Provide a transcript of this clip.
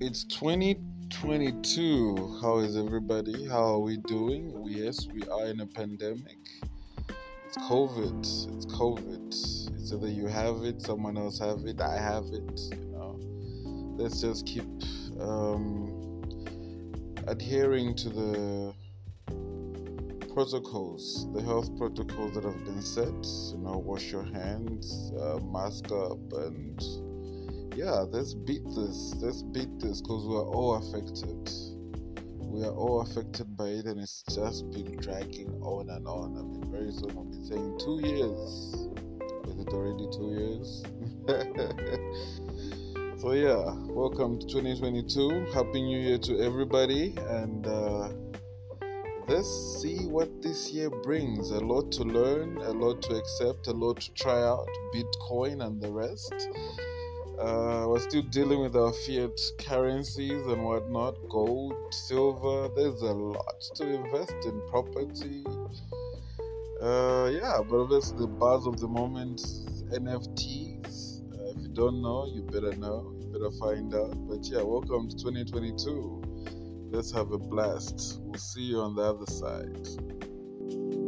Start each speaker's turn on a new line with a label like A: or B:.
A: It's 2022. How is everybody? How are we doing? Yes, we are in a pandemic. It's COVID. It's COVID. It's either you have it, someone else have it, I have it. You know, let's just keep um, adhering to the protocols, the health protocols that have been set. You know, wash your hands, uh, mask up, and yeah, let's beat this. Let's beat this because we are all affected. We are all affected by it, and it's just been dragging on and on. I mean, very soon I'll be saying two years. Is it already two years? so yeah, welcome to 2022. Happy New Year to everybody, and uh, let's see what this year brings. A lot to learn, a lot to accept, a lot to try out. Bitcoin and the rest. Uh, we're still dealing with our fiat currencies and whatnot gold, silver. There's a lot to invest in property. Uh, yeah, but obviously, the buzz of the moment NFTs. Uh, if you don't know, you better know. You better find out. But yeah, welcome to 2022. Let's have a blast. We'll see you on the other side.